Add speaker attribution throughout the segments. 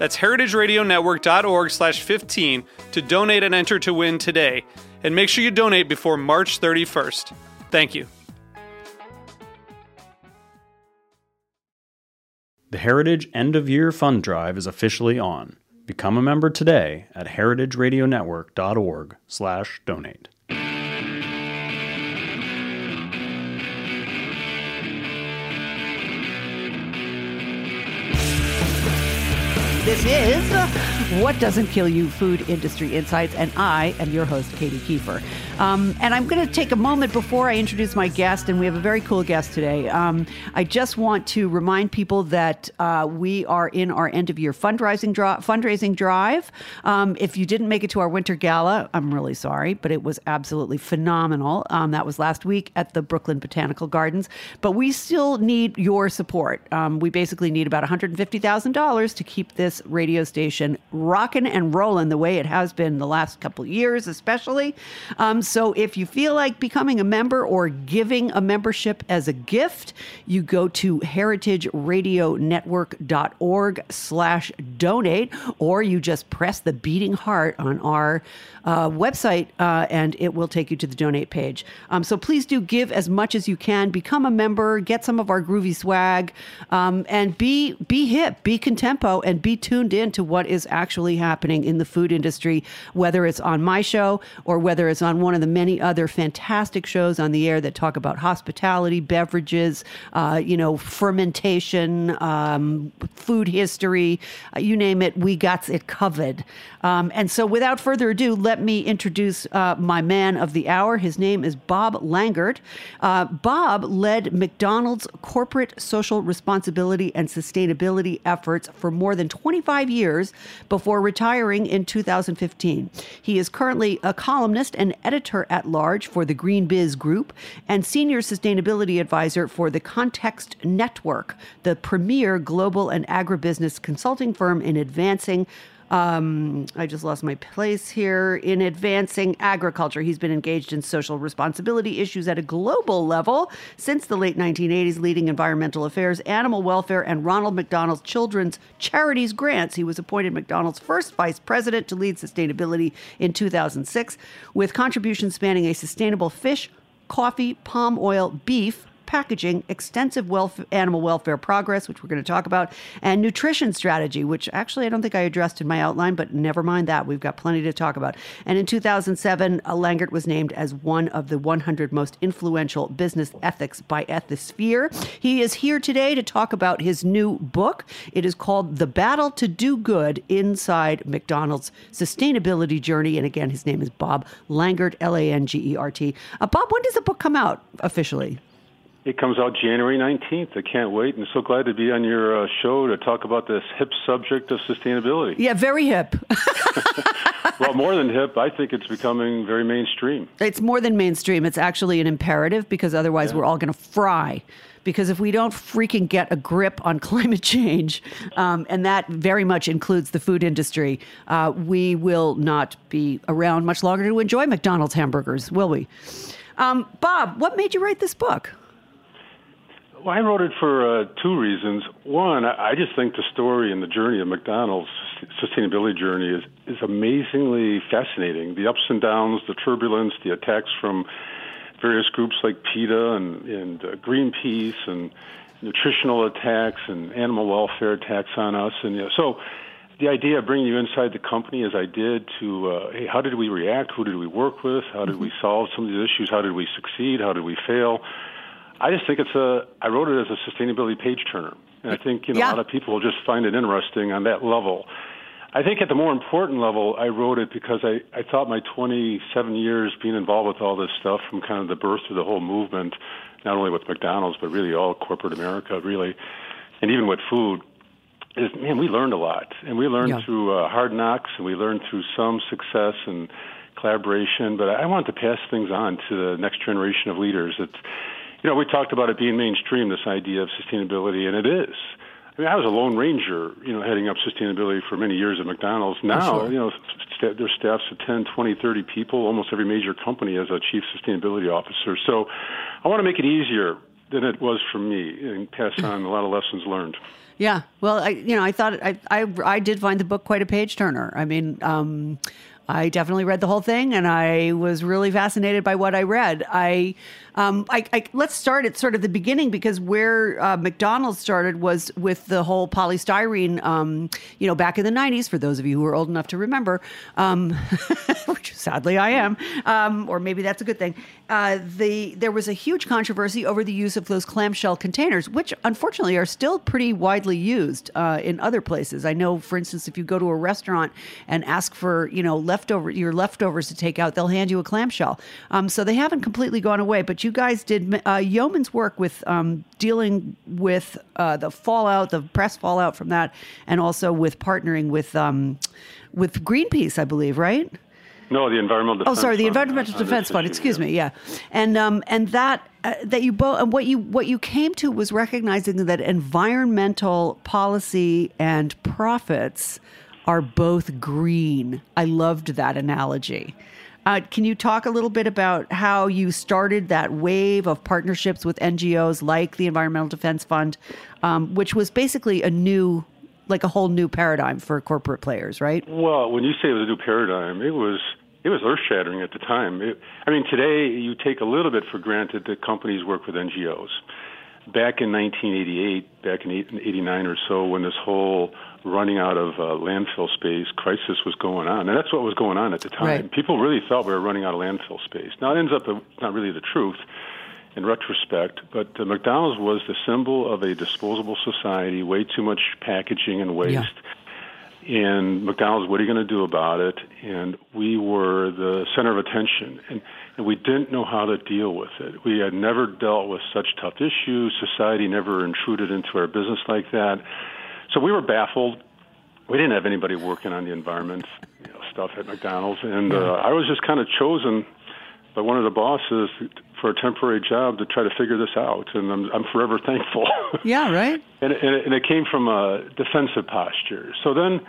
Speaker 1: That's heritageradionetwork.org slash 15 to donate and enter to win today. And make sure you donate before March 31st. Thank you.
Speaker 2: The Heritage End of Year Fund Drive is officially on. Become a member today at heritageradionetwork.org/donate.
Speaker 3: This is What Doesn't Kill You Food Industry Insights, and I am your host, Katy Keiffer. Um, and I'm going to take a moment before I introduce my guest, and we have a very cool guest today. Um, I just want to remind people that uh, we are in our end of year fundraising, dri- fundraising drive. Um, if you didn't make it to our winter gala, I'm really sorry, but it was absolutely phenomenal. Um, that was last week at the Brooklyn Botanical Gardens. But we still need your support. Um, we basically need about $150,000 to keep this radio station rocking and rolling the way it has been the last couple years, especially. Um, so if you feel like becoming a member or giving a membership as a gift, you go to heritageradionetwork.org slash donate, or you just press the beating heart on our uh, website uh, and it will take you to the donate page. Um, so please do give as much as you can. Become a member, get some of our groovy swag, um, and be be hip, be contempo, and be tuned in to what is actually happening in the food industry, whether it's on my show or whether it's on one of the many other fantastic shows on the air that talk about hospitality, beverages, uh, you know, fermentation, um, food history, uh, you name it, we got it covered. Um, and so, without further ado, let me introduce uh, my man of the hour. His name is Bob Langert. Uh, Bob led McDonald's corporate social responsibility and sustainability efforts for more than 25 years before retiring in 2015. He is currently a columnist and editor at large for the GreenBiz Group and senior sustainability advisor for the Context Network, the premier global and agribusiness consulting firm in advancing um, I just lost my place here in advancing agriculture. He's been engaged in social responsibility issues at a global level since the late 1980s, leading environmental affairs, animal welfare, and Ronald McDonald's Children's Charities grants. He was appointed McDonald's first vice president to lead sustainability in 2006, with contributions spanning a sustainable fish, coffee, palm oil, beef, packaging, extensive welf- animal welfare progress, which we're going to talk about, and nutrition strategy, which actually I don't think I addressed in my outline, but never mind that. We've got plenty to talk about. And in 2007, uh, Langert was named as one of the 100 most influential business ethics by Ethisphere. He is here today to talk about his new book. It is called The Battle to Do Good Inside McDonald's Sustainability Journey. And again, his name is Bob Langert, L A N G E R T. Uh, Bob, when does the book come out officially?
Speaker 4: It comes out January 19th. I can't wait. and so glad to be on your uh, show to talk about this hip subject of sustainability.
Speaker 3: Yeah, very hip.
Speaker 4: well, more than hip, I think it's becoming very mainstream.
Speaker 3: It's more than mainstream. It's actually an imperative because otherwise yeah. we're all going to fry. Because if we don't freaking get a grip on climate change, um, and that very much includes the food industry, uh, we will not be around much longer to enjoy McDonald's hamburgers, will we? Um, Bob, what made you write this book?
Speaker 4: Well, I wrote it for uh, two reasons. One, I just think the story and the journey of McDonald's sustainability journey is, is amazingly fascinating. The ups and downs, the turbulence, the attacks from various groups like PETA and, and uh, Greenpeace, and nutritional attacks and animal welfare attacks on us. And you know, so the idea of bringing you inside the company as I did to, uh, hey, how did we react? Who did we work with? How did mm-hmm. we solve some of these issues? How did we succeed? How did we fail? I just think it's a, I wrote it as a sustainability page turner. And I think, you know, yeah. a lot of people will just find it interesting on that level. I think at the more important level, I wrote it because I, I thought my 27 years being involved with all this stuff from kind of the birth of the whole movement, not only with McDonald's, but really all corporate America, really, and even with food, is man, we learned a lot, and we learned yeah. through uh, hard knocks, and we learned through some success and collaboration. But I want to pass things on to the next generation of leaders. It's, you know, we talked about it being mainstream, this idea of sustainability, and it is. I mean, I was a lone ranger, you know, heading up sustainability for many years at McDonald's. Now, sure. you know, st- there's staffs of 10, 20, 30 people. Almost every major company has a chief sustainability officer. So I want to make it easier than it was for me and pass on a lot of lessons learned.
Speaker 3: Yeah. Well, I, you know, I thought I, I, I did find the book quite a page turner. I mean, um, I definitely read the whole thing, and I was really fascinated by what I read. I, um, I, I let's start at sort of the beginning because where uh, McDonald's started was with the whole polystyrene. Um, you know, back in the '90s, for those of you who are old enough to remember, um, which sadly I am, um, or maybe that's a good thing. Uh, the there was a huge controversy over the use of those clamshell containers, which unfortunately are still pretty widely used uh, in other places. I know, for instance, if you go to a restaurant and ask for you know left leftover your leftovers to take out, they'll hand you a clamshell. Um, so they haven't completely gone away. But you guys did uh, yeoman's work with um, dealing with uh, the fallout, the press fallout from that, and also with partnering with um, with Greenpeace, I believe, right?
Speaker 4: No, the Environmental Defense
Speaker 3: Oh, sorry, the Environmental Defense Fund. Excuse yeah. me, yeah, and um, and that uh, that you both and what you what you came to was recognizing that environmental policy and profits are both green. I loved that analogy. Uh, can you talk a little bit about how you started that wave of partnerships with NGOs like the Environmental Defense Fund, um, which was basically a new, like a whole new paradigm for corporate players, right?
Speaker 4: Well, when you say it was a new paradigm, it was it was earth shattering at the time. It, I mean, today you take a little bit for granted that companies work with NGOs. Back in 1988, back in 89 or so, when this whole running out of uh, landfill space crisis was going on, and that's what was going on at the time. Right. People really thought we were running out of landfill space. Now it ends up not really the truth in retrospect, but uh, McDonald's was the symbol of a disposable society, way too much packaging and waste. Yeah. And McDonald's, what are you going to do about it? And we were the center of attention, and, and we didn't know how to deal with it. We had never dealt with such tough issues. Society never intruded into our business like that. So we were baffled. We didn't have anybody working on the environment you know, stuff at McDonald's, and uh, I was just kind of chosen by one of the bosses for a temporary job to try to figure this out, and I'm, I'm forever thankful.
Speaker 3: Yeah, right.
Speaker 4: and, it, and it came from a defensive posture. So then,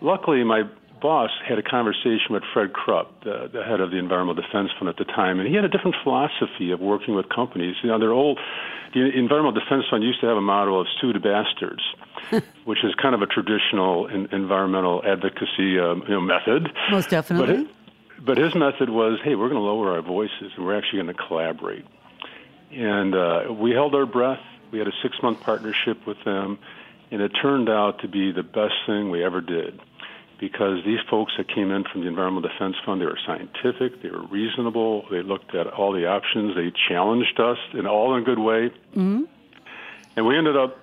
Speaker 4: luckily, my boss had a conversation with Fred Krupp, the, the head of the Environmental Defense Fund at the time, and he had a different philosophy of working with companies. You know, they're old. The Environmental Defense Fund used to have a motto of "sue the bastards," which is kind of a traditional in, environmental advocacy um, you know, method.
Speaker 3: Most definitely.
Speaker 4: But, but his method was, hey, we're going to lower our voices and we're actually going to collaborate. And uh, we held our breath. We had a six month partnership with them, and it turned out to be the best thing we ever did because these folks that came in from the Environmental Defense Fund, they were scientific, they were reasonable, they looked at all the options, they challenged us, and all in a good way. Mm-hmm. And we ended up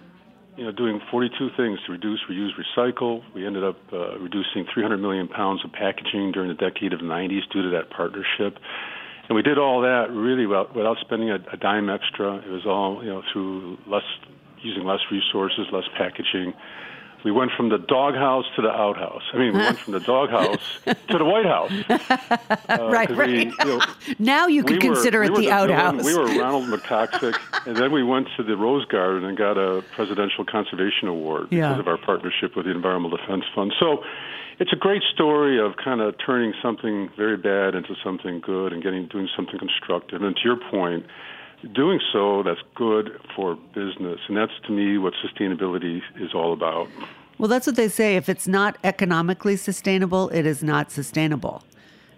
Speaker 4: you know, doing 42 things to reduce, reuse, recycle. We ended up uh, reducing 300 million pounds of packaging during the decade of the 90s due to that partnership. And we did all that really without, without spending a, a dime extra. It was all, you know, through less, using less resources, less packaging we went from the doghouse to the outhouse. I mean, we went from the doghouse to the White House.
Speaker 3: Uh, right, right. We, you know, now you could we consider were, it we the, the outhouse.
Speaker 4: We were Ronald McToxic, and then we went to the Rose Garden and got a Presidential Conservation Award yeah. because of our partnership with the Environmental Defense Fund. So it's a great story of kind of turning something very bad into something good and getting doing something constructive. And to your point, doing so that's good for business. And that's to me what sustainability is all about.
Speaker 3: Well, that's what they say. If it's not economically sustainable, it is not sustainable.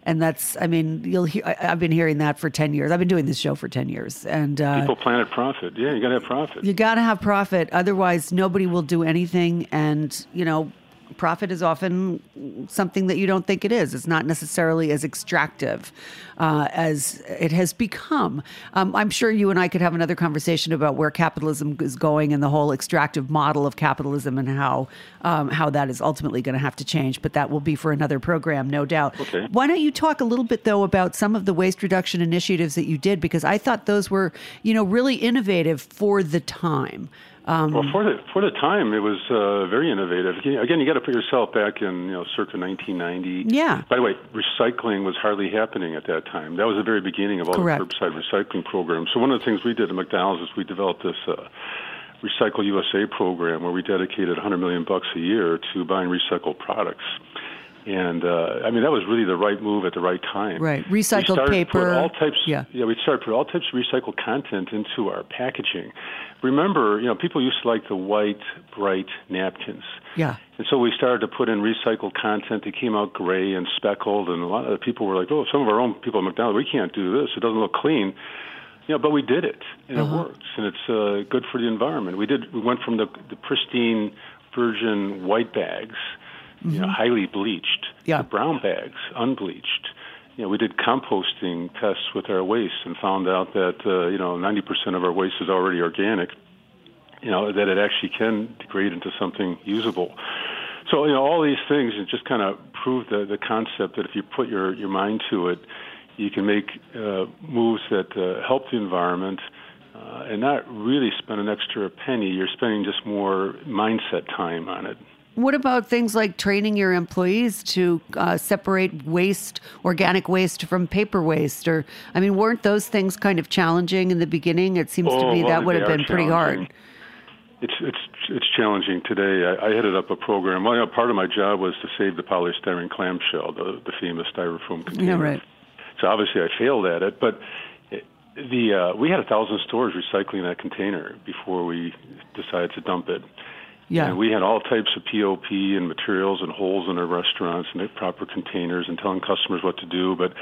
Speaker 3: And that's, I mean, you'll hear, I, have been hearing that for 10 years. I've been doing this show for 10 years. And
Speaker 4: uh, people planet profit. Yeah, you got to have profit.
Speaker 3: You got to have profit. Otherwise, nobody will do anything. And, you know, profit is often something that you don't think it is. It's not necessarily as extractive uh, as it has become. Um, I'm sure you and I could have another conversation about where capitalism is going and the whole extractive model of capitalism and how um, how that is ultimately going to have to change. But that will be for another program, no doubt.
Speaker 4: Okay.
Speaker 3: Why don't you talk a little bit though about some of the waste reduction initiatives that you did because I thought those were you know really innovative for the time. Um,
Speaker 4: well, for the for the time, it was uh, very innovative. Again, you got to put yourself back in you know circa 1990.
Speaker 3: Yeah.
Speaker 4: By the way, recycling was hardly happening at that time. That was the very beginning of all
Speaker 3: Correct.
Speaker 4: the curbside recycling programs. So one of the things we did at McDonald's is we developed this. Uh, Recycle USA program where we dedicated 100 million bucks a year to buying recycled products. And uh, I mean that was really the right move at the right time.
Speaker 3: Right. Recycled paper.
Speaker 4: All types.
Speaker 3: Yeah.
Speaker 4: Yeah. We started put all types of recycled content into our packaging. Remember, you know, people used to like the white, bright napkins.
Speaker 3: Yeah.
Speaker 4: And so we started to put in recycled content that came out gray and speckled, and a lot of the people were like, "Oh, some of our own people at McDonald's, we can't do this. It doesn't look clean." You know, but we did it, and
Speaker 3: Uh-huh.
Speaker 4: it works, and it's uh, good for the environment. We did. We went from the, the pristine virgin white bags, you know, highly bleached,
Speaker 3: Mm-hmm. Yeah.
Speaker 4: brown bags, unbleached. You know, we did composting tests with our waste and found out that uh, you know 90% of our waste is already organic. You know that it actually can degrade into something usable. So you know all these things it just kind of prove the the concept that if you put your your mind to it, you can make uh, moves that uh, help the environment. Uh, and not really spend an extra penny. You're spending just more mindset time on it.
Speaker 3: What about things like training your employees to uh, separate waste, organic waste, from paper waste? Or, I mean, weren't those things kind of challenging in the beginning? It seems to
Speaker 4: Oh,
Speaker 3: me
Speaker 4: well,
Speaker 3: that would have been pretty hard.
Speaker 4: It's it's it's challenging today. I, I headed up a program. Well, you know, part of my job was to save the polystyrene clamshell, the the famous styrofoam container.
Speaker 3: Yeah, right.
Speaker 4: So obviously, I failed at it, but the uh, we had a thousand stores recycling that container before we decided to dump it.
Speaker 3: Yeah.
Speaker 4: And we had all types of POP and materials and holes in our restaurants and proper containers and telling customers what to do. But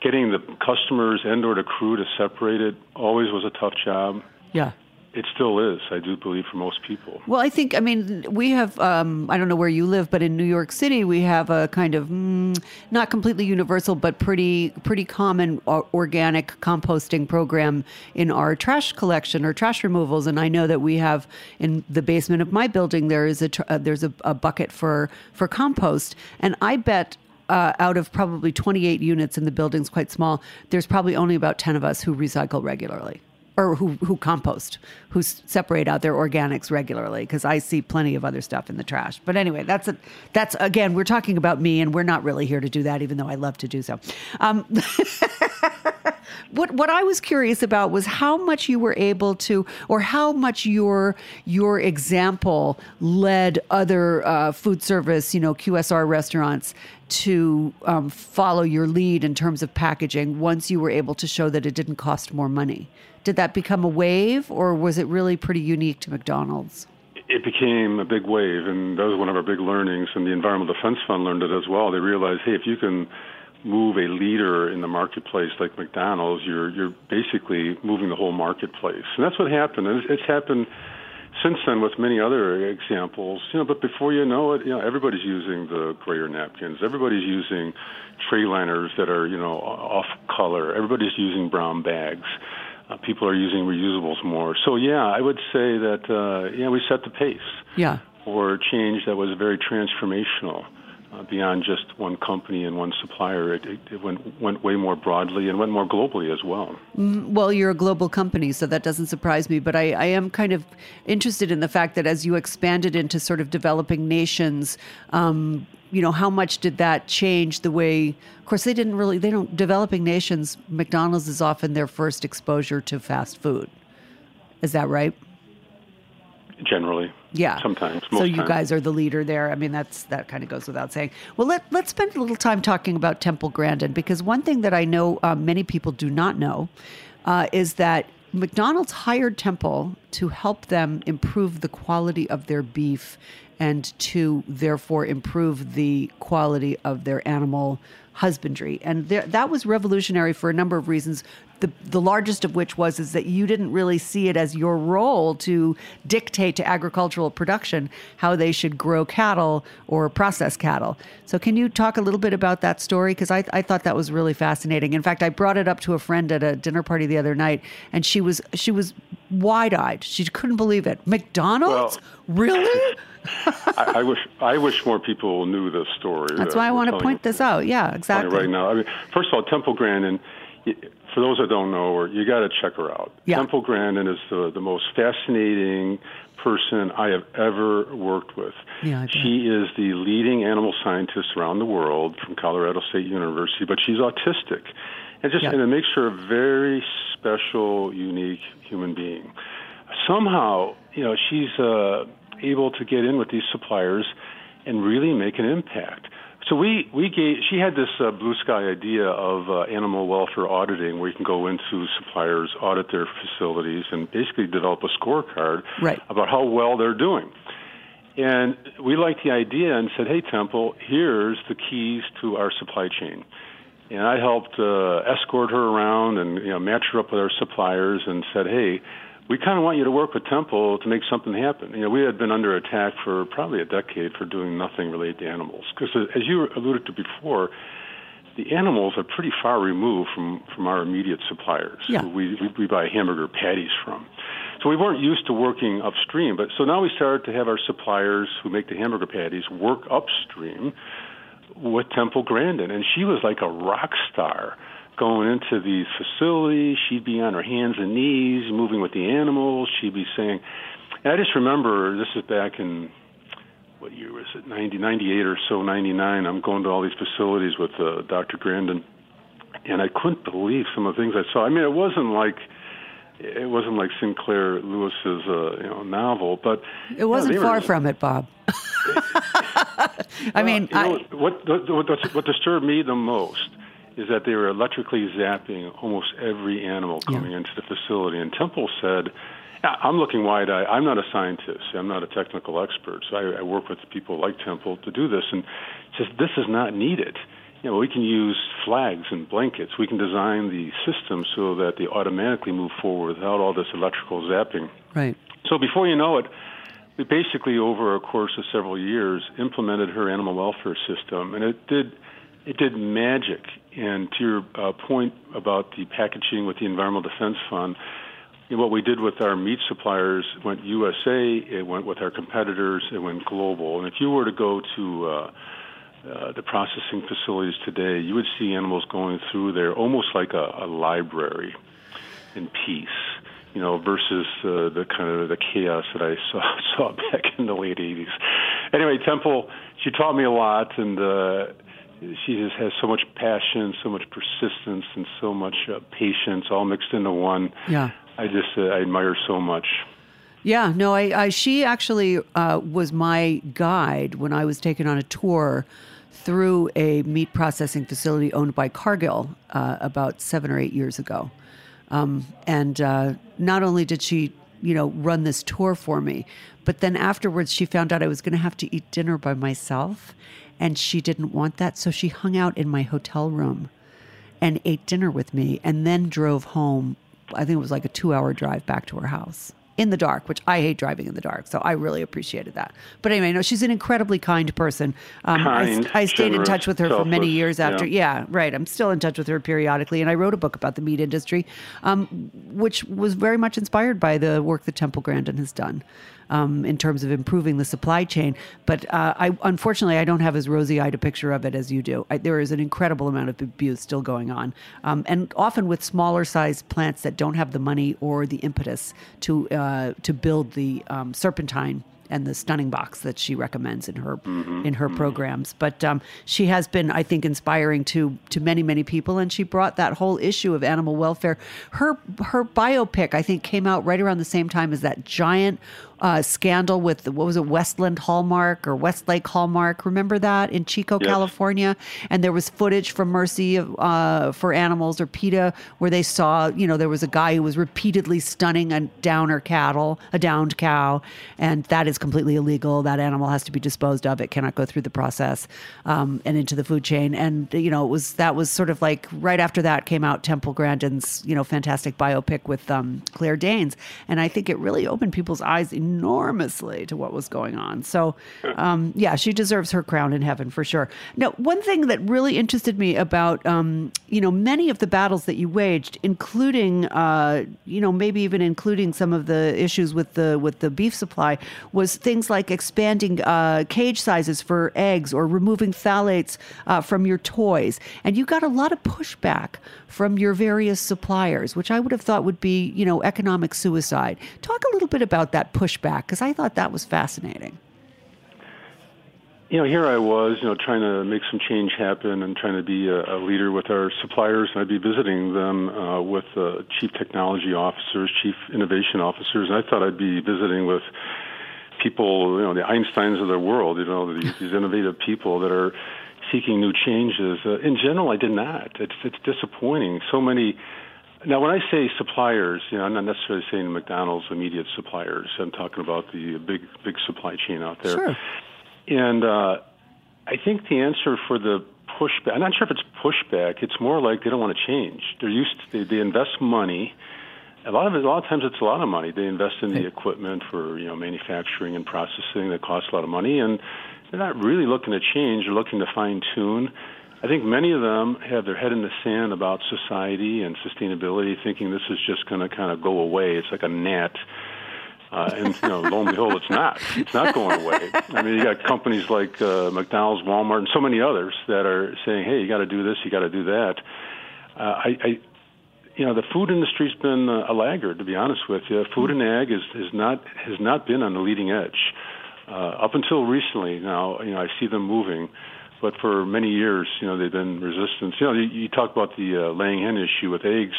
Speaker 4: getting the customers and or the crew to separate it always was a tough job.
Speaker 3: yeah.
Speaker 4: It still is, I do believe, for most people.
Speaker 3: Well, I think, I mean, we have, um, I don't know where you live, but in New York City, we have a kind of mm, not completely universal, but pretty, pretty common o- organic composting program in our trash collection or trash removals. And I know that we have in the basement of my building, there is a, tr- uh, there's a, a bucket for, for compost. And I bet uh, out of probably 28 units in the building's quite small, there's probably only about 10 of us who recycle regularly or who who compost, who separate out their organics regularly. Because I see plenty of other stuff in the trash. But anyway, that's a that's again, we're talking about me, and we're not really here to do that, even though I love to do so. Um, what what I was curious about was how much you were able to, or how much your your example led other uh, food service, you know, QSR restaurants to um, follow your lead in terms of packaging. Once you were able to show that it didn't cost more money, did that become a wave, or was it really pretty unique to McDonald's?
Speaker 4: It became a big wave, and that was one of our big learnings. And the Environmental Defense Fund learned it as well. They realized, hey, if you can move a leader in the marketplace like McDonald's, you're you're basically moving the whole marketplace, and that's what happened. And it's, it's happened since then with many other examples. You know, but before you know it, you know everybody's using the grayer napkins. Everybody's using tray liners that are you know off color. Everybody's using brown bags. Uh, people are using reusables more. So yeah, I would say that uh, yeah we set the pace
Speaker 3: Yeah.
Speaker 4: for change that was very transformational uh, beyond just one company and one supplier. It, it, it went went way more broadly and went more globally as well.
Speaker 3: Well, you're a global company, so that doesn't surprise me. But I, I am kind of interested in the fact that as you expanded into sort of developing nations, um, you know, how much did that change the way? Of course, they didn't really. They don't. Developing nations, McDonald's is often their first exposure to fast food. Is that right?
Speaker 4: Generally,
Speaker 3: Yeah.
Speaker 4: sometimes.
Speaker 3: So you
Speaker 4: times.
Speaker 3: guys are the leader there. I mean, that's that kind of goes without saying. Well, let let's spend a little time talking about Temple Grandin because one thing that I know um, many people do not know uh, is that McDonald's hired Temple to help them improve the quality of their beef and to therefore improve the quality of their animal husbandry, and there, that was revolutionary for a number of reasons. The, the largest of which was is that you didn't really see it as your role to dictate to agricultural production how they should grow cattle or process cattle. So, can you talk a little bit about that story? Because I, I thought that was really fascinating. In fact, I brought it up to a friend at a dinner party the other night, and she was she was wide eyed. She couldn't believe it. McDonald's,
Speaker 4: Well-
Speaker 3: really?
Speaker 4: I, I wish I wish more people knew this story.
Speaker 3: That's
Speaker 4: that
Speaker 3: why I want to point
Speaker 4: you-
Speaker 3: this out. Yeah, exactly.
Speaker 4: Right now, I mean, first of all, Temple Grandin. y- For those that don't know her, you got to check her out.
Speaker 3: Yeah.
Speaker 4: Temple Grandin is the the most fascinating person I have ever worked with.
Speaker 3: Yeah,
Speaker 4: she is the leading animal scientist around the world from Colorado State University, but she's autistic, and just
Speaker 3: Yeah.
Speaker 4: and it makes her a very special, unique human being. Somehow, you know, she's uh, able to get in with these suppliers and really make an impact. So we we gave. She had this uh, blue sky idea of uh, animal welfare auditing, where you can go into suppliers, audit their facilities, and basically develop a scorecard
Speaker 3: Right.
Speaker 4: about how well they're doing. And we liked the idea and said, "Hey, Temple, here's the keys to our supply chain." And I helped uh, escort her around and you know match her up with our suppliers and said, "Hey, we kind of want you to work with Temple to make something happen." You know, we had been under attack for probably a decade for doing nothing related to animals because, uh, as you alluded to before, the animals are pretty far removed from from our immediate suppliers.
Speaker 3: Yeah.
Speaker 4: who we, we we buy hamburger patties from. So we weren't used to working upstream, but so now we started to have our suppliers who make the hamburger patties work upstream with Temple Grandin, and she was like a rock star going into these facilities. She'd be on her hands and knees, moving with the animals. She'd be saying, and I just remember this is back in what year was it? 90, 98 or so, 99. I'm going to all these facilities with uh, Dr. Grandin, and I couldn't believe some of the things I saw. I mean, it wasn't like it wasn't like Sinclair Lewis's uh, you know novel, but
Speaker 3: It wasn't
Speaker 4: yeah, they
Speaker 3: far
Speaker 4: were-
Speaker 3: from it, Bob. I mean,
Speaker 4: you know,
Speaker 3: I,
Speaker 4: what, what, what what disturbed me the most is that they were electrically zapping almost every animal coming into the facility. And Temple said, "I'm looking wide-eyed. I'm not a scientist. I'm not a technical expert. So I, I work with people like Temple to do this, and says this is not needed." You know, we can use flags and blankets. We can design the system so that they automatically move forward without all this electrical zapping.
Speaker 3: right.
Speaker 4: So before you know it, we basically, over a course of several years, implemented her animal welfare system, and it did it did magic. And to your uh, point about the packaging with the Environmental Defense Fund, what we did with our meat suppliers went USA, it went with our competitors, it went global. And if you were to go to uh, uh, the processing facilities today, you would see animals going through there almost like a, a library in peace, you know, versus uh, the kind of the chaos that I saw saw back in the late '80s. Anyway, Temple, she taught me a lot, and uh, she just has so much passion, so much persistence, and so much uh, patience, all mixed into one.
Speaker 3: Yeah.
Speaker 4: I just uh, I admire so much.
Speaker 3: Yeah, no, I, I she actually uh, was my guide when I was taken on a tour through a meat processing facility owned by Cargill uh, about seven or eight years ago. Um, and uh, not only did she, you know, run this tour for me, but then afterwards she found out I was going to have to eat dinner by myself, and she didn't want that, so she hung out in my hotel room and ate dinner with me, and then drove home. I think it was like a two-hour drive back to her house in the dark, which I hate driving in the dark, so I really appreciated that. But anyway, no, she's an incredibly kind person. Um,
Speaker 4: Kind,
Speaker 3: I, I stayed in touch with her for many years after.
Speaker 4: yeah.
Speaker 3: Yeah, right. I'm still in touch with her periodically, and I wrote a book about the meat industry, um, which was very much inspired by the work that Temple Grandin has done um, in terms of improving the supply chain. But uh, I unfortunately I don't have as rosy-eyed a picture of it as you do. I, there is an incredible amount of abuse still going on, um, and often with smaller-sized plants that don't have the money or the impetus to uh, to build the um, serpentine and the stunning box that she recommends in her in her programs. But um, she has been, I think, inspiring to to many many people, and she brought that whole issue of animal welfare. Her her biopic, I think, came out right around the same time as that giant uh, scandal with what was it, Westland Hallmark or Westlake Hallmark? Remember that in Chico,
Speaker 4: Yes.
Speaker 3: California? And there was footage from Mercy uh, for Animals or PETA where they saw, you know, there was a guy who was repeatedly stunning a downer cattle, a downed cow, and that is completely illegal. That animal has to be disposed of. It cannot go through the process um, and into the food chain. And you know, it was that was sort of like right after that came out Temple Grandin's, you know, fantastic biopic with um, Claire Danes, and I think it really opened people's eyes enormously to what was going on. So, um, yeah, she deserves her crown in heaven for sure. Now, one thing that really interested me about, um, you know, many of the battles that you waged, including, uh, you know, maybe even including some of the issues with the with the beef supply, was things like expanding uh, cage sizes for eggs or removing phthalates uh, from your toys, and you got a lot of pushback from your various suppliers, which I would have thought would be, you know, economic suicide. Talk a little bit about that pushback because I thought that was fascinating.
Speaker 4: you know, here I was, you know, trying to make some change happen and trying to be a, a leader with our suppliers. And I'd be visiting them uh, with uh, chief technology officers, chief innovation officers, and I thought I'd be visiting with people, you know, the Einsteins of the world, you know, these, these innovative people that are seeking new changes. Uh, in general, I did not. It's it's disappointing. So many. Now, when I say suppliers, you know, I'm not necessarily saying McDonald's immediate suppliers. I'm talking about the big big supply chain out there.
Speaker 3: Sure.
Speaker 4: And uh, I think the answer for the pushback, I'm not sure if it's pushback. It's more like they don't want to change. They're used to, they, they invest money. A lot of it, a lot of times it's a lot of money. They invest in the equipment for you know manufacturing and processing that costs a lot of money, and they're not really looking to change. They're looking to fine tune. I think many of them have their head in the sand about society and sustainability, thinking this is just going to kind of go away. It's like a gnat. Uh, and you know, lo and behold, it's not. It's not going away. I mean, you got companies like uh, McDonald's, Walmart, and so many others that are saying, "Hey, you got to do this, you got to do that." Uh, I, I, you know, the food industry's been a laggard, to be honest with you. Food and ag is, is not has not been on the leading edge uh, up until recently. Now, you know, I see them moving, but for many years, you know, they've been resistant. You know, you, you talk about the uh, laying hen issue with eggs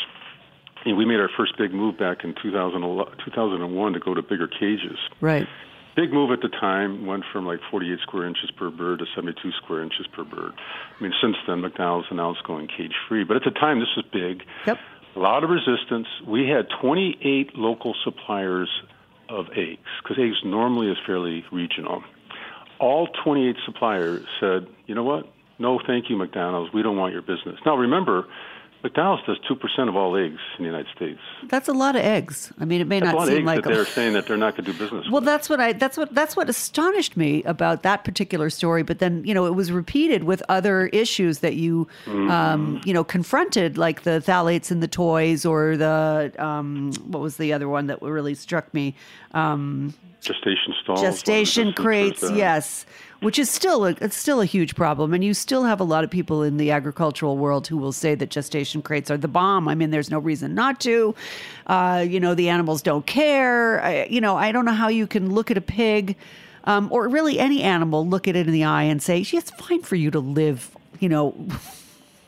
Speaker 4: you know, we made our first big move back in 2011 2001 to go to bigger cages.
Speaker 3: Right.
Speaker 4: Big move at the time went from like 48 square inches per bird to 72 square inches per bird. I mean, since then, McDonald's announced going cage free, but at the time, this was big.
Speaker 3: Yep.
Speaker 4: A lot of resistance. We had 28 local suppliers of eggs because eggs normally is fairly regional. All 28 suppliers said, you know what? No, thank you, McDonald's. We don't want your business. Now, remember, McDonald's does 2% of all eggs in the United States.
Speaker 3: That's a lot of eggs. I mean, it may
Speaker 4: That's a
Speaker 3: not seem
Speaker 4: eggs
Speaker 3: like
Speaker 4: that they're saying that they're not going to do business
Speaker 3: Well,
Speaker 4: with.
Speaker 3: that's what I that's what that's what astonished me about that particular story. But then you know it was repeated with other issues that you
Speaker 4: Mm-hmm.
Speaker 3: um, you know confronted, like the phthalates in the toys or the um, what was the other one that really struck me? Um,
Speaker 4: Gestation stalls.
Speaker 3: gestation crates, yes, which is still a, it's still a huge problem, and you still have a lot of people in the agricultural world who will say that gestation crates are the bomb. I mean, there's no reason not to. Uh, you know, the animals don't care. I, you know, I don't know how you can look at a pig. Um, or really any animal, look at it in the eye and say, "Yeah, it's fine for you to live." You know,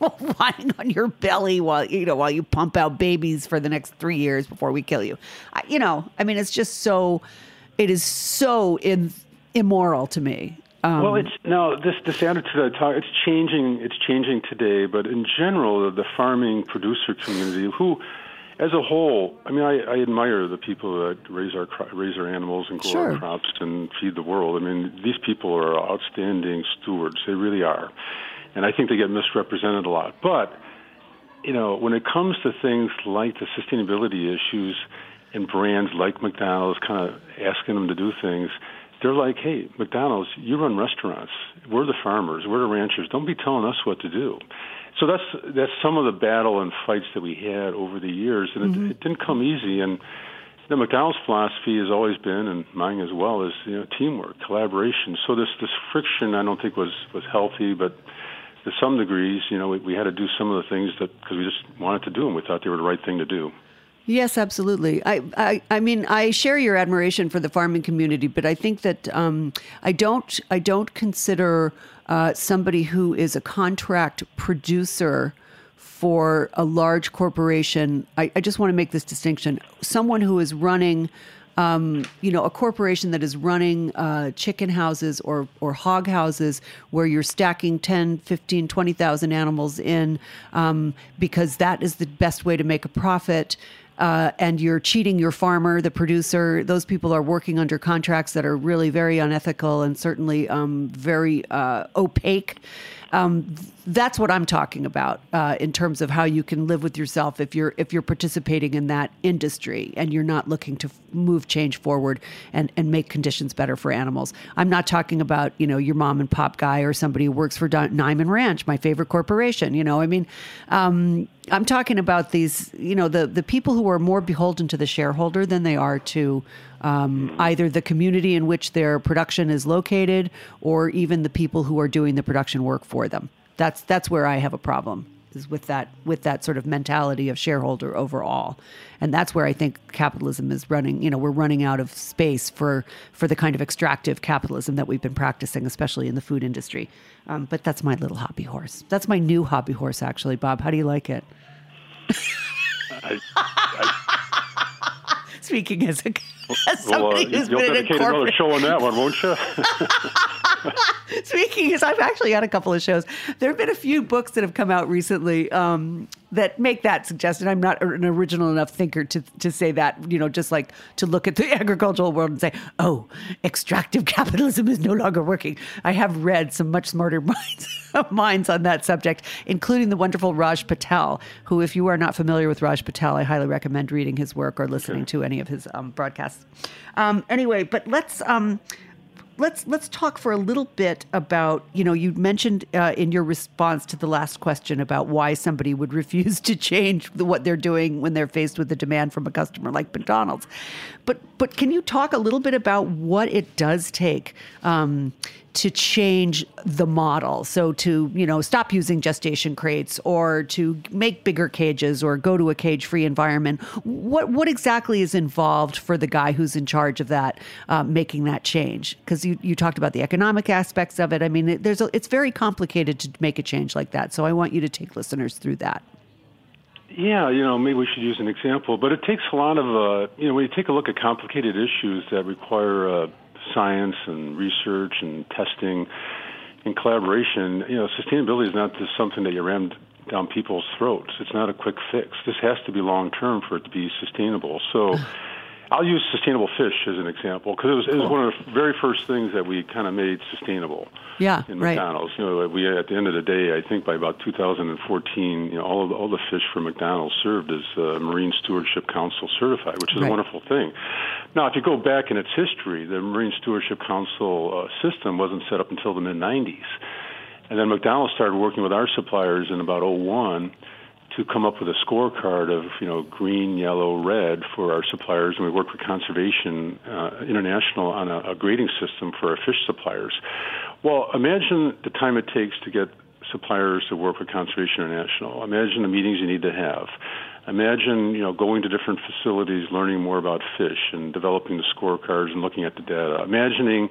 Speaker 3: lying on your belly while you know while you pump out babies for the next three years before we kill you. I, you know, I mean, it's just so. It is so in, immoral to me. Um,
Speaker 4: Well, it's no this this attitude I talk. It's changing. It's changing today, but in general, the farming producer community, who, as a whole, I mean, I, I admire the people that raise our raise our animals and grow
Speaker 3: Sure.
Speaker 4: our crops and feed the world. I mean, these people are outstanding stewards. They really are, and I think they get misrepresented a lot. But you know, when it comes to things like the sustainability issues and brands like McDonald's kind of asking them to do things, they're like, hey, McDonald's, you run restaurants. We're the farmers. We're the ranchers. Don't be telling us what to do. So that's that's some of the battle and fights that we had over the years, and it, mm-hmm. it didn't come easy. And the McDonald's philosophy has always been, and mine as well, is you know teamwork, collaboration. So this this friction, I don't think was was healthy, but to some degrees, you know, we, we had to do some of the things that because we just wanted to do them. We thought they were the right thing to do.
Speaker 3: Yes, absolutely. I, I, I mean, I share your admiration for the farming community, but I think that um, I don't, I don't consider uh, somebody who is a contract producer for a large corporation. I, I just want to make this distinction: someone who is running um, you know, a corporation that is running uh, chicken houses or, or hog houses where you're stacking 10, 15, 20,000 animals in um, because that is the best way to make a profit. Uh, and you're cheating your farmer, the producer. Those people are working under contracts that are really very unethical and certainly um, very uh, opaque. Um, that's what I'm talking about uh, in terms of how you can live with yourself if you're if you're participating in that industry and you're not looking to move change forward and and make conditions better for animals. I'm not talking about you know your mom and pop guy or somebody who works for Don- Niman Ranch, my favorite corporation. You know, I mean. Um, I'm talking about these, you know, the the people who are more beholden to the shareholder than they are to um, either the community in which their production is located or even the people who are doing the production work for them. That's that's where I have a problem is with that with that sort of mentality of shareholder overall, and that's where I think capitalism is running. You know, we're running out of space for for the kind of extractive capitalism that we've been practicing, especially in the food industry. Um, but that's my little hobby horse. That's my new hobby horse, actually. Bob, how do you like it?
Speaker 4: I, I,
Speaker 3: Speaking as a as somebody
Speaker 4: well, uh,
Speaker 3: who's
Speaker 4: you'll
Speaker 3: been in a
Speaker 4: dedicate another show on that one, won't you?
Speaker 3: Speaking as I've actually had a couple of shows. There have been a few books that have come out recently um, that make that suggestion. I'm not an original enough thinker to to say that. You know, just like to look at the agricultural world and say, "Oh, extractive capitalism is no longer working." I have read some much smarter minds minds on that subject, including the wonderful Raj Patel, who, if you are not familiar with Raj Patel, I highly recommend reading his work or listening to any of his um, broadcasts. Um, anyway, but let's. Let's let's talk for a little bit about you know you mentioned uh, in your response to the last question about why somebody would refuse to change what they're doing when they're faced with a demand from a customer like McDonald's, but but can you talk a little bit about what it does take um, to change the model? So to you know stop using gestation crates or to make bigger cages or go to a cage-free environment. What what exactly is involved for the guy who's in charge of that uh, making that change? Because you, you talked about the economic aspects of it. I mean, it, there's a, it's very complicated to make a change like that. So I want you to take listeners through that.
Speaker 4: Yeah, you know, maybe we should use an example, but it takes a lot of, uh, you know, when you take a look at complicated issues that require uh, science and research and testing and collaboration, you know, sustainability is not just something that you ram down people's throats. It's not a quick fix. This has to be long term for it to be sustainable. So. I'll use sustainable fish as an example because it was, it was one of the very first things that we kind of made sustainable
Speaker 3: Yeah,
Speaker 4: in
Speaker 3: right.
Speaker 4: McDonald's. You know, we at the end of the day, I think by about 2014, you know, all of the, all the fish for McDonald's served as uh, Marine Stewardship Council certified, which is
Speaker 3: Right.
Speaker 4: a wonderful thing. Now, if you go back in its history, the Marine Stewardship Council uh, system wasn't set up until the mid 90s, and then McDonald's started working with our suppliers in about 01 to come up with a scorecard of you know green, yellow, red for our suppliers, and we work with Conservation uh, International on a, a grading system for our fish suppliers. Well, imagine the time it takes to get suppliers to work with Conservation International. Imagine the meetings you need to have. Imagine you know going to different facilities, learning more about fish, and developing the scorecards and looking at the data. Imagining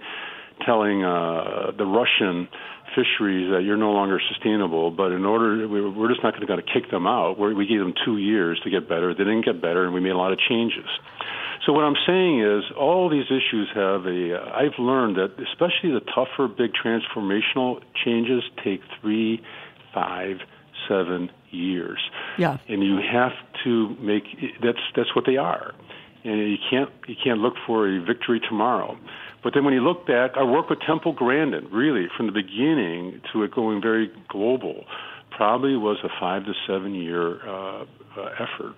Speaker 4: telling uh, the Russian fisheries that you're no longer sustainable, but in order, we- we're just not going to gonna kick them out. We're, we gave them two years to get better. They didn't get better, and we made a lot of changes. So what I'm saying is, all these issues have a. Uh, I've learned that especially the tougher, big transformational changes take three, five, seven years.
Speaker 3: Yeah.
Speaker 4: And you have to make that's that's what they are, and you can't you can't look for a victory tomorrow. But then when you look back, our work with Temple Grandin, really from the beginning to it going very global, probably was a five to seven year uh, uh, effort.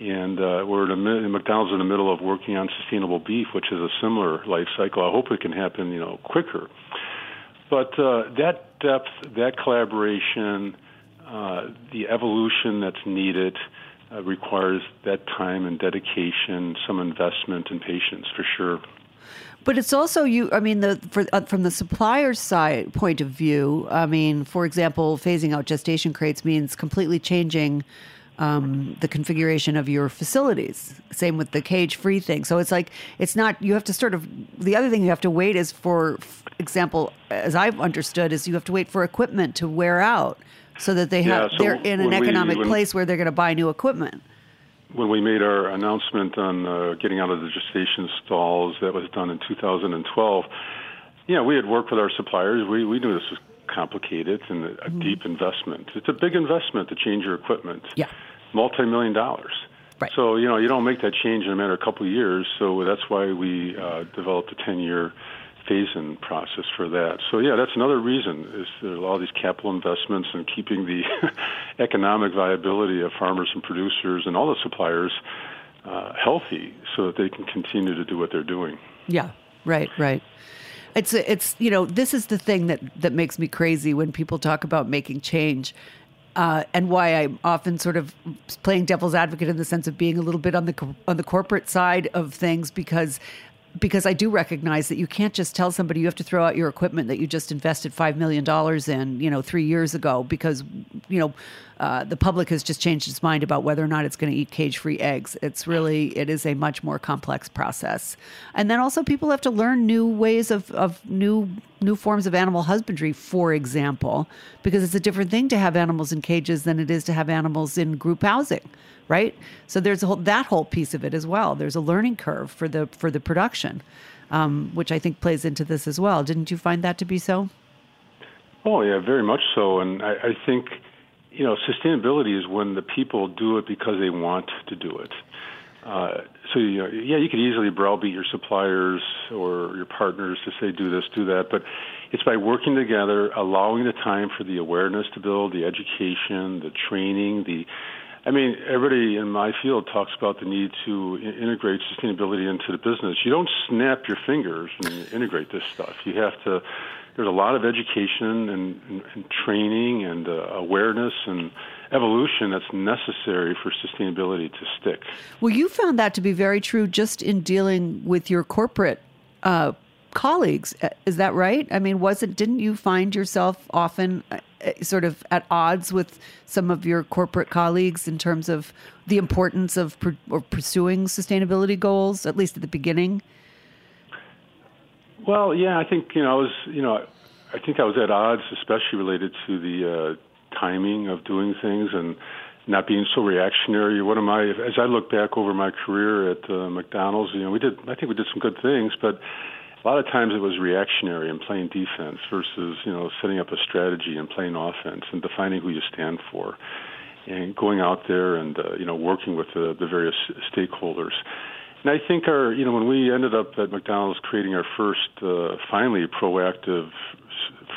Speaker 4: And uh, we're in the, McDonald's in the middle of working on sustainable beef, which is a similar life cycle. I hope it can happen, you know, quicker. But uh, that depth, that collaboration, uh, the evolution that's needed uh, requires that time and dedication, some investment and patience for sure.
Speaker 3: But it's also you. I mean, the for, uh, from the supplier's side point of view. I mean, for example, phasing out gestation crates means completely changing um, the configuration of your facilities. Same with the cage-free thing. So it's like it's not. You have to sort of. The other thing you have to wait is for example, as I've understood, is you have to wait for equipment to wear out so that they have
Speaker 4: Yeah, so
Speaker 3: they're in an
Speaker 4: we-
Speaker 3: economic
Speaker 4: when-
Speaker 3: place where they're going to buy new equipment.
Speaker 4: When we made our announcement on uh, getting out of the gestation stalls, that was done in 2012. Yeah, we had worked with our suppliers. We we knew this was complicated and a mm-hmm. deep investment. It's a big investment to change your equipment.
Speaker 3: Yeah,
Speaker 4: multi-million dollars.
Speaker 3: Right.
Speaker 4: So you know you don't make that change in a matter of a couple of years. So that's why we uh, developed a 10-year phase-in process for that. So yeah, that's another reason is there are all these capital investments and keeping the economic viability of farmers and producers and all the suppliers uh, healthy so that they can continue to do what they're doing.
Speaker 3: Yeah, right, right. It's it's you know this is the thing that that makes me crazy when people talk about making change. Uh, and why I'm often sort of playing devil's advocate in the sense of being a little bit on the on the corporate side of things because because I do recognize that you can't just tell somebody you have to throw out your equipment that you just invested five million dollars in, you know, three years ago, because you know uh, the public has just changed its mind about whether or not it's going to eat cage-free eggs. It's really it is a much more complex process, and then also people have to learn new ways of of new new forms of animal husbandry, for example, because it's a different thing to have animals in cages than it is to have animals in group housing right? So there's whole, that whole piece of it as well. There's a learning curve for the for the production, um, which I think plays into this as well. Didn't you find that to be so?
Speaker 4: Oh yeah, very much so. And I, I think you know sustainability is when the people do it because they want to do it. Uh, so you know, yeah, you could easily browbeat your suppliers or your partners to say do this, do that, but it's by working together, allowing the time for the awareness to build, the education, the training, the I mean, everybody in my field talks about the need to integrate sustainability into the business. You don't snap your fingers and integrate this stuff. You have to. There's a lot of education and, and, and training and uh, awareness and evolution that's necessary for sustainability to stick.
Speaker 3: Well, you found that to be very true just in dealing with your corporate uh, colleagues. Uh, is that right? I mean, was it? Didn't you find yourself often uh, uh, sort of at odds with some of your corporate colleagues in terms of the importance of per, or pursuing sustainability goals, at least at the beginning?
Speaker 4: Well, yeah, I think you know I was you know I think I was at odds, especially related to the uh, timing of doing things and not being so reactionary. One of my, as I look back over my career at uh, McDonald's, you know, we did I think we did some good things, but a lot of times it was reactionary and playing defense versus you know setting up a strategy and playing offense and defining who you stand for and going out there and uh, you know working with the, the various stakeholders. And I think our you know when we ended up at McDonald's creating our first uh, finally proactive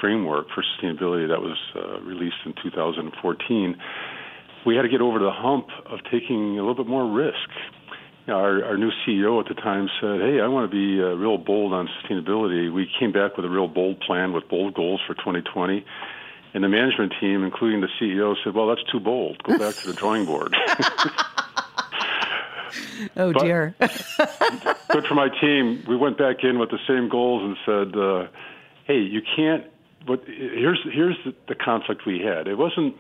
Speaker 4: framework for sustainability that was uh, released in 2014, we had to get over the hump of taking a little bit more risk our, our new CEO at the time said, "Hey, I want to be uh, real bold on sustainability." We came back with a real bold plan with bold goals for 2020, and the management team, including the CEO, said, "Well, that's too bold. Go back to the drawing board."
Speaker 3: oh
Speaker 4: but,
Speaker 3: dear.
Speaker 4: good for my team. We went back in with the same goals and said, uh, "Hey, you can't." But here's here's the, the conflict we had. It wasn't.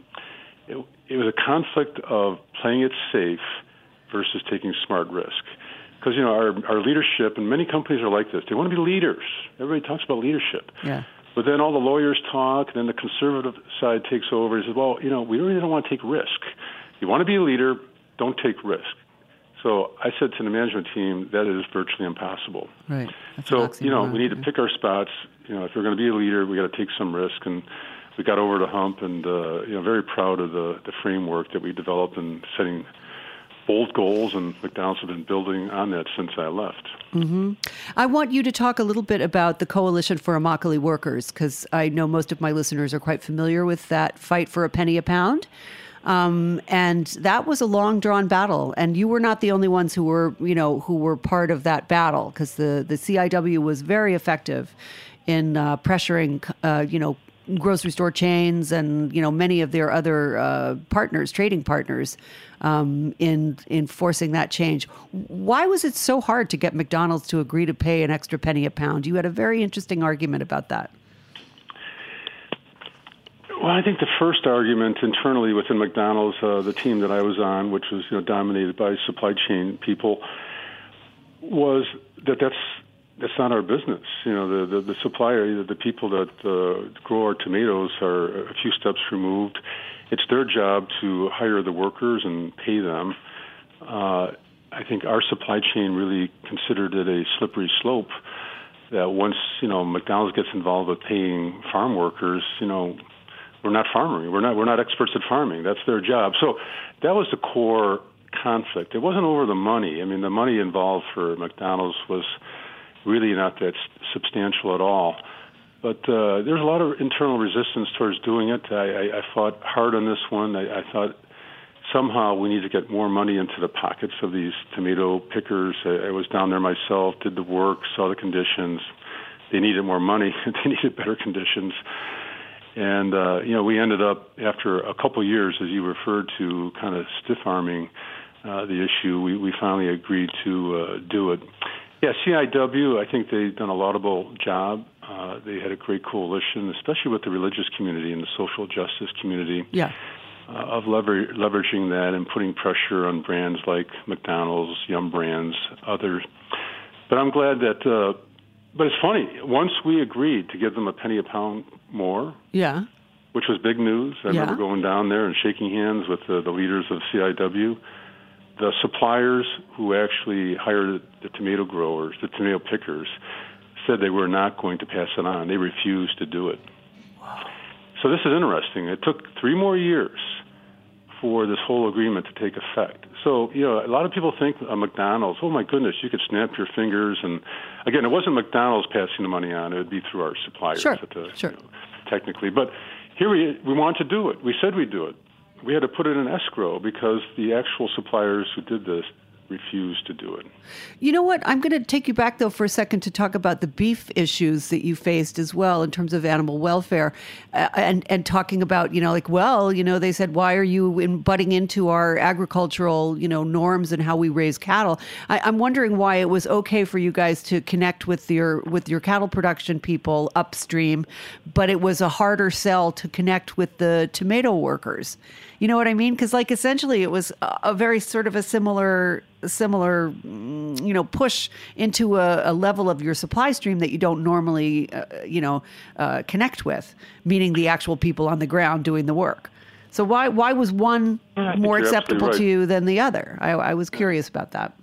Speaker 4: It, it was a conflict of playing it safe versus taking smart risk. Because you know our our leadership and many companies are like this. They want to be leaders. Everybody talks about leadership.
Speaker 3: Yeah.
Speaker 4: But then all the lawyers talk, and then the conservative side takes over and says, "Well, you know, we really don't want to take risk. You want to be a leader, don't take risk." So I said to the management team, that is virtually impossible.
Speaker 3: Right.
Speaker 4: That's so you know, we need to pick our spots. You know, if we're going to be a leader, we got to take some risk, and we got over the hump. And uh, you know, very proud of the the framework that we developed in setting bold goals, and McDonald's have been building on that since I left.
Speaker 3: Mm-hmm. I want you to talk a little bit about the Coalition for Immokalee Workers, because I know most of my listeners are quite familiar with that fight for a penny a pound. Um, and that was a long drawn battle, and you were not the only ones who were, you know, who were part of that battle because the the CIW was very effective in uh, pressuring, uh, you know, grocery store chains and you know many of their other uh, partners, trading partners, um, in in forcing that change. Why was it so hard to get McDonald's to agree to pay an extra penny a pound? You had a very interesting argument about that.
Speaker 4: Well, I think the first argument internally within McDonald's, uh, the team that I was on, which was you know dominated by supply chain people, was that that's that's not our business. You know, the the, the supplier, the people that uh, grow our tomatoes, are a few steps removed. It's their job to hire the workers and pay them. uh, I think our supply chain really considered it a slippery slope. That once you know McDonald's gets involved with paying farm workers, you know, we're not farming. We're not we're not experts at farming. That's their job. So that was the core conflict. It wasn't over the money. I mean, the money involved for McDonald's was really not that substantial at all. But uh, there's a lot of internal resistance towards doing it. I, I, I fought hard on this one. I, I thought somehow we need to get more money into the pockets of these tomato pickers. I, I was down there myself, did the work, saw the conditions. They needed more money. they needed better conditions. And uh, you know, we ended up after a couple years, as you referred to, kind of stiff arming uh, the issue. We we finally agreed to uh, do it. Yeah, CIW. I think they've done a laudable job. Uh, they had a great coalition, especially with the religious community and the social justice community.
Speaker 3: Yeah.
Speaker 4: Uh, of lever- leveraging that and putting pressure on brands like McDonald's, Yum Brands, others. But I'm glad that. Uh, but it's funny. Once we agreed to give them a penny a pound more,
Speaker 3: Yeah.
Speaker 4: which was big news. I
Speaker 3: Yeah.
Speaker 4: remember going down there and shaking hands with the, the leaders of CIW. The suppliers who actually hired the tomato growers, the tomato pickers, said they were not going to pass it on. They refused to do it. So this is interesting. It took three more years for this whole agreement to take effect. So, you know, a lot of people think uh, McDonald's, oh my goodness, you could snap your fingers. And again, it wasn't McDonald's passing the money on, it would be through our suppliers
Speaker 3: Sure,
Speaker 4: at the,
Speaker 3: sure.
Speaker 4: you know, technically. But here we, we want to do it. We said we'd do it. We had to put it in escrow because the actual suppliers who did this refused to do it.
Speaker 3: You know what? I'm going to take you back though for a second to talk about the beef issues that you faced as well in terms of animal welfare, uh, and and talking about you know like well you know they said why are you in butting into our agricultural you know norms and how we raise cattle? I, I'm wondering why it was okay for you guys to connect with your with your cattle production people upstream, but it was a harder sell to connect with the tomato workers. You know what I mean? Because like essentially it was a, very sort of a similar similar mm, you know push into a, a level of your supply stream that you don't normally uh, you know uh, connect with, meaning the actual people on the ground doing the work. So why why was one
Speaker 4: Yeah,
Speaker 3: more acceptable
Speaker 4: absolutely
Speaker 3: to you than the other? I, I was curious about that.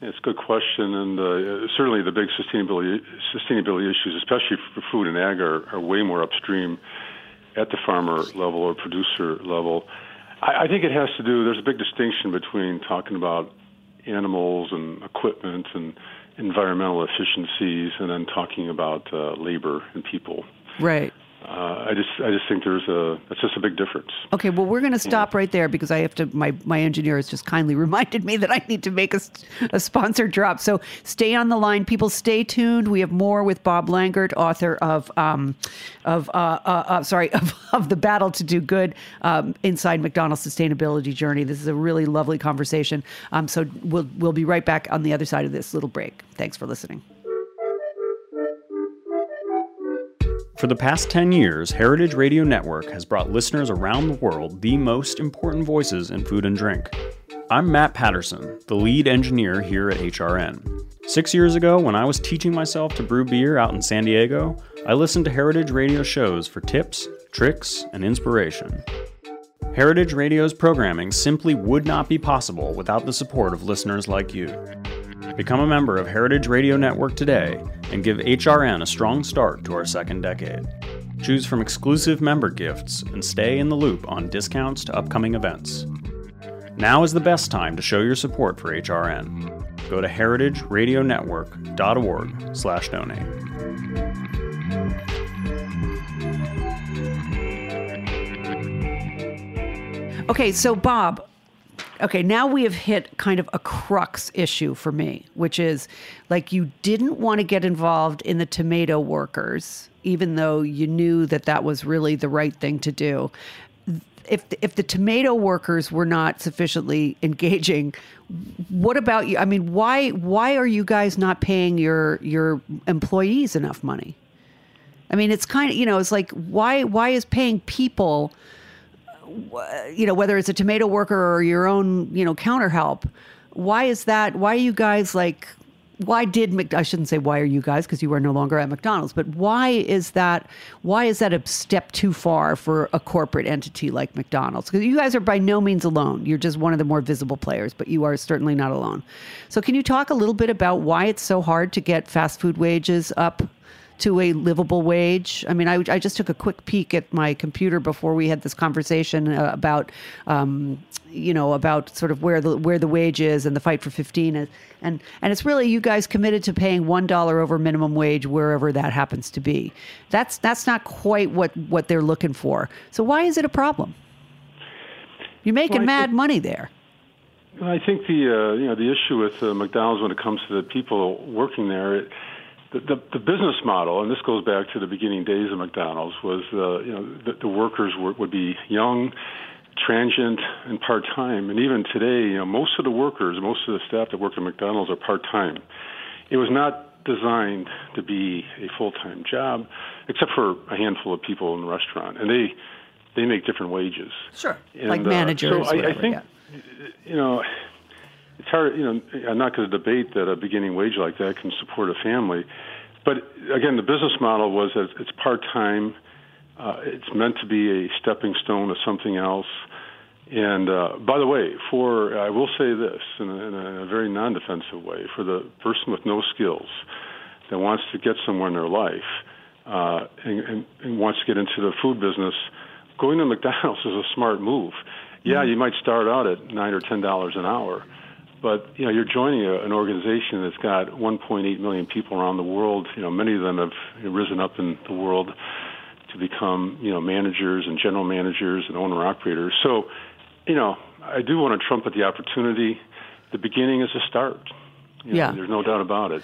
Speaker 4: It's a good question, and uh, certainly the big sustainability sustainability issues, especially for food and ag, are, are way more upstream at the farmer level or producer level. I, I think it has to do. There's a big distinction between talking about animals and equipment and environmental efficiencies, and then talking about uh, labor and people.
Speaker 3: Right.
Speaker 4: Uh, I just I just think there's a that's just a big difference.
Speaker 3: Okay, well, we're going to stop right there because I have to. My my engineer has just kindly reminded me that I need to make a, a sponsor drop. So stay on the line, people. Stay tuned. We have more with Bob Langert, author of um, of uh, uh, uh, sorry of, of the battle to do good um, inside McDonald's sustainability journey. This is a really lovely conversation. Um, so we'll we'll be right back on the other side of this little break. Thanks for listening.
Speaker 2: For the past 10 years, Heritage Radio Network has brought listeners around the world the most important voices in food and drink. I'm Matt Patterson, the lead engineer here at HRN. Six years ago, when I was teaching myself to brew beer out in San Diego, I listened to Heritage Radio shows for tips, tricks, and inspiration. Heritage Radio's programming simply would not be possible without the support of listeners like you. Become a member of Heritage Radio Network today and give HRN a strong start to our second decade. Choose from exclusive member gifts and stay in the loop on discounts to upcoming events. Now is the best time to show your support for HRN. Go to heritageradionetwork.org/donate.
Speaker 3: Okay, so Bob, okay, now we have hit kind of a crux issue for me, which is like you didn't want to get involved in the tomato workers, even though you knew that that was really the right thing to do. If the, if the tomato workers were not sufficiently engaging, what about you? I mean, why why are you guys not paying your your employees enough money? I mean, it's kind of you know, it's like why why is paying people you know, whether it's a tomato worker or your own, you know, counter help, why is that? Why are you guys like why did Mc, I shouldn't say why are you guys because you are no longer at McDonald's, but why is that why is that a step too far for a corporate entity like McDonald's? Because you guys are by no means alone. You're just one of the more visible players, but you are certainly not alone. So can you talk a little bit about why it's so hard to get fast food wages up to a livable wage. I mean, I, I just took a quick peek at my computer before we had this conversation uh, about, um, you know, about sort of where the where the wage is and the fight for fifteen, and and, and it's really you guys committed to paying one dollar over minimum wage wherever that happens to be. That's that's not quite what what they're looking for. So why is it a problem? You're making well, mad think, money there.
Speaker 4: I think the uh, you know the issue with uh, McDonald's when it comes to the people working there. It, the, the, the, business model, and this goes back to the beginning days of McDonald's, was uh, you know the, the workers were, would be young, transient, and part time. And even today, you know, most of the workers, most of the staff that work at McDonald's are part time. It was not designed to be a full time job, except for a handful of people in the restaurant, and they they make different wages.
Speaker 3: Sure, and, like managers. Uh,
Speaker 4: so I, I think yeah. you know it's hard, you know, I'm not going to debate that a beginning wage like that can support a family. But again, the business model was that it's part time. Uh, it's meant to be a stepping stone to something else. And uh, by the way, for I will say this in a, in a very non-defensive way, for the person with no skills that wants to get somewhere in their life uh, and, and, and wants to get into the food business, going to McDonald's is a smart move. Yeah, mm-hmm. you might start out at nine or ten dollars an hour, but you know, you're joining a, an organization that's got 1.8 million people around the world. You know, many of them have risen up in the world to become you know managers and general managers and owner operators. So, you know, I do want to trumpet the opportunity. The beginning is a start. You know,
Speaker 3: yeah,
Speaker 4: there's no doubt about it.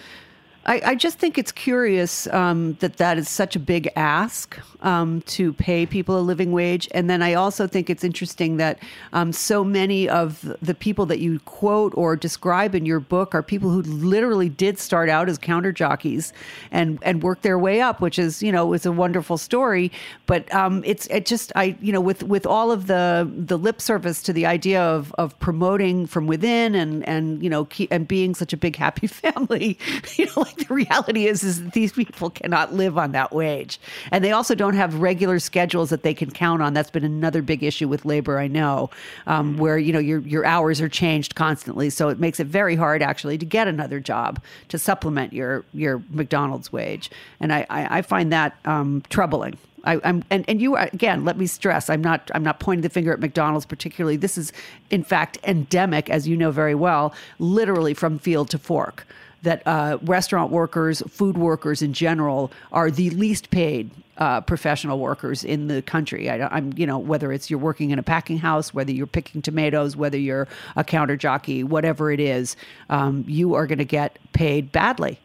Speaker 3: I, I just think it's curious um, that that is such a big ask um, to pay people a living wage. And then I also think it's interesting that um, so many of the people that you quote or describe in your book are people who literally did start out as counter jockeys and, and work their way up, which is, you know, it's a wonderful story. But um, it's it just, I, you know, with, with all of the, the lip service to the idea of, of promoting from within and, and, you know, and being such a big happy family, you know, like the reality is is that these people cannot live on that wage, and they also don't have regular schedules that they can count on. That's been another big issue with labor, I know, um, where you know your your hours are changed constantly, so it makes it very hard actually to get another job to supplement your your McDonald's wage, and I I, I find that um, troubling. I, am and, and you again. Let me stress: I'm not I'm not pointing the finger at McDonald's particularly. This is, in fact, endemic, as you know very well, literally from field to fork that uh, restaurant workers, food workers in general, are the least paid uh, professional workers in the country. I, am you know, whether it's you're working in a packing house, whether you're picking tomatoes, whether you're a counter jockey, whatever it is, um, you are going to get paid badly.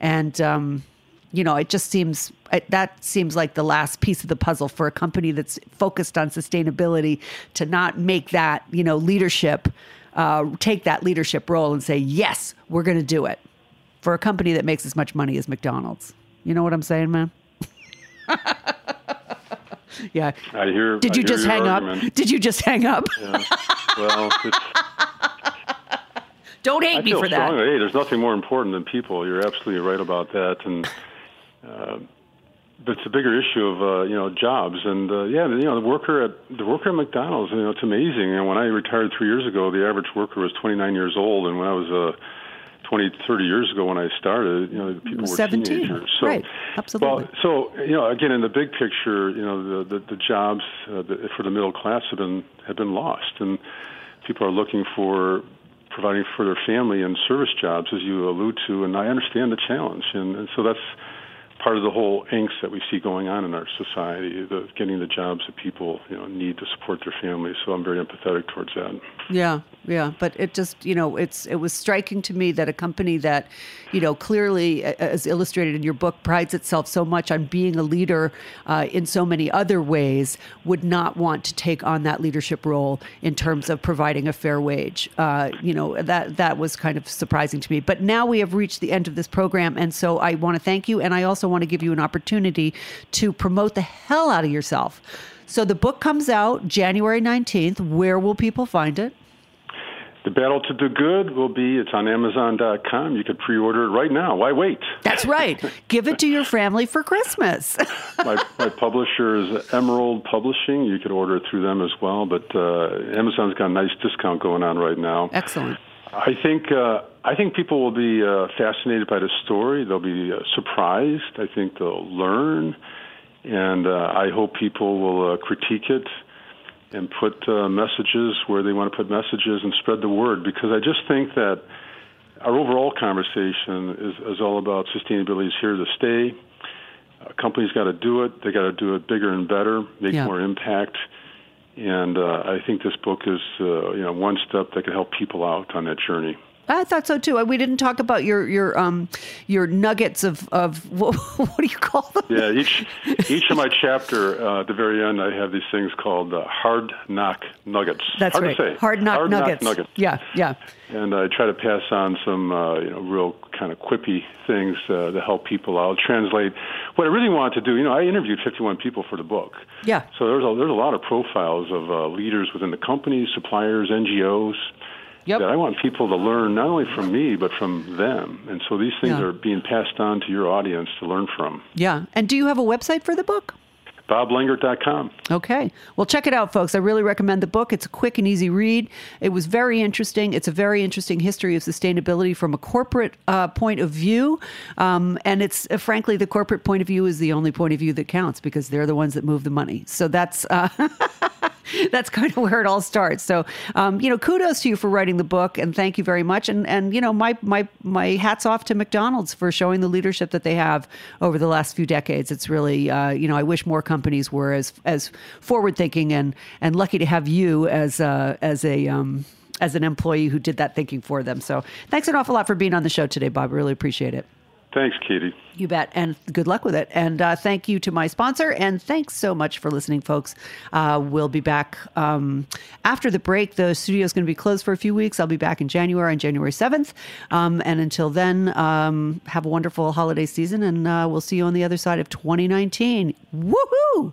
Speaker 3: And, um, you know, it just seems that seems like the last piece of the puzzle for a company that's focused on sustainability to not make that, you know, leadership, uh, take that leadership role and say, yes, we're going to do it for a company that makes as much money as McDonald's. You know what I'm saying, man? yeah.
Speaker 4: I hear.
Speaker 3: Did you
Speaker 4: hear
Speaker 3: just hang
Speaker 4: argument.
Speaker 3: up? Did you just hang up?
Speaker 4: Yeah. Well,
Speaker 3: don't hate
Speaker 4: I
Speaker 3: me for
Speaker 4: strongly,
Speaker 3: that.
Speaker 4: Hey, there's nothing more important than people. You're absolutely right about that, and. Uh, but it's a bigger issue of uh, you know jobs and uh, yeah you know the worker at the worker at McDonald's you know it's amazing and when I retired three years ago the average worker was 29 years old and when I was a uh, 20, 30 years ago when I started, you know, people were
Speaker 3: 17.
Speaker 4: teenagers. So,
Speaker 3: right, absolutely.
Speaker 4: Well, so you know, again, in the big picture, you know, the the, the jobs uh, the, for the middle class have been have been lost, and people are looking for providing for their family and service jobs, as you allude to. And I understand the challenge, and, and so that's part of the whole angst that we see going on in our society, the getting the jobs that people you know need to support their families. So I'm very empathetic towards that.
Speaker 3: Yeah, yeah, but it just you know it's it was striking to me that a company that you know clearly, as illustrated in your book, prides itself so much on being a leader uh, in so many other ways, would not want to take on that leadership role in terms of providing a fair wage. Uh, you know that that was kind of surprising to me. But now we have reached the end of this program, and so I want to thank you, and I also want to give you an opportunity to promote the hell out of yourself. So the book comes out January 19th. Where will people find it?
Speaker 4: The Battle to Do Good will be, it's on Amazon.com. You could pre order it right now. Why wait?
Speaker 3: That's right. Give it to your family for Christmas.
Speaker 4: my, my publisher is Emerald Publishing. You could order it through them as well, but uh, Amazon's got a nice discount going on right now.
Speaker 3: Excellent.
Speaker 4: I think uh, I think people will be uh, fascinated by the story. They'll be uh, surprised. I think they'll learn, and uh, I hope people will uh, critique it and put uh, messages where they want to put messages and spread the word because I just think that our overall conversation is, is all about sustainability is here to stay. Uh, companies got to do it. They got to do it bigger and better, make yeah. more impact. And uh, I think this book is, uh, you know, one step that could help people out on that journey.
Speaker 3: I thought so too. We didn't talk about your your um your nuggets of of what, what do you call them?
Speaker 4: Yeah, each each of my chapter uh, at the very end, I have these things called uh, hard knock nuggets.
Speaker 3: That's
Speaker 4: hard
Speaker 3: right.
Speaker 4: To say.
Speaker 3: Hard knock
Speaker 4: hard
Speaker 3: nuggets.
Speaker 4: Knock nuggets.
Speaker 3: Yeah, yeah.
Speaker 4: And I try to pass on some uh, you know real kind of quippy things uh, to help people out. Translate what I really wanted to do. You know, I interviewed 51 people for the book.
Speaker 3: Yeah.
Speaker 4: So there's a there's a lot of profiles of uh, leaders within the company, suppliers, NGOs
Speaker 3: Yep.
Speaker 4: That I want people to learn not only from me but from them, and so these things yeah. are being passed on to your audience to learn from.
Speaker 3: Yeah. And do you have a website for the book?
Speaker 4: BobLangert.com.
Speaker 3: Okay. Well, check it out, folks. I really recommend the book. It's a quick and easy read. It was very interesting. It's a very interesting history of sustainability from a corporate uh, point of view. Um, and it's, uh, frankly, the corporate point of view is the only point of view that counts because they're the ones that move the money. So that's. Uh, that's kind of where it all starts. So, um, you know, kudos to you for writing the book, and thank you very much. And and you know, my my my hats off to McDonald's for showing the leadership that they have over the last few decades. It's really, uh, you know, I wish more companies were as as forward thinking and and lucky to have you as uh, as a um, as an employee who did that thinking for them. So, thanks an awful lot for being on the show today, Bob. Really appreciate it.
Speaker 4: Thanks, Katy.
Speaker 3: You bet. And good luck with it. And uh, thank you to my sponsor. And thanks so much for listening, folks. Uh, we'll be back um, after the break. The studio is going to be closed for a few weeks. I'll be back in January on January 7th. Um, and until then, um, have a wonderful holiday season. And uh, we'll see you on the other side of 2019. Woohoo!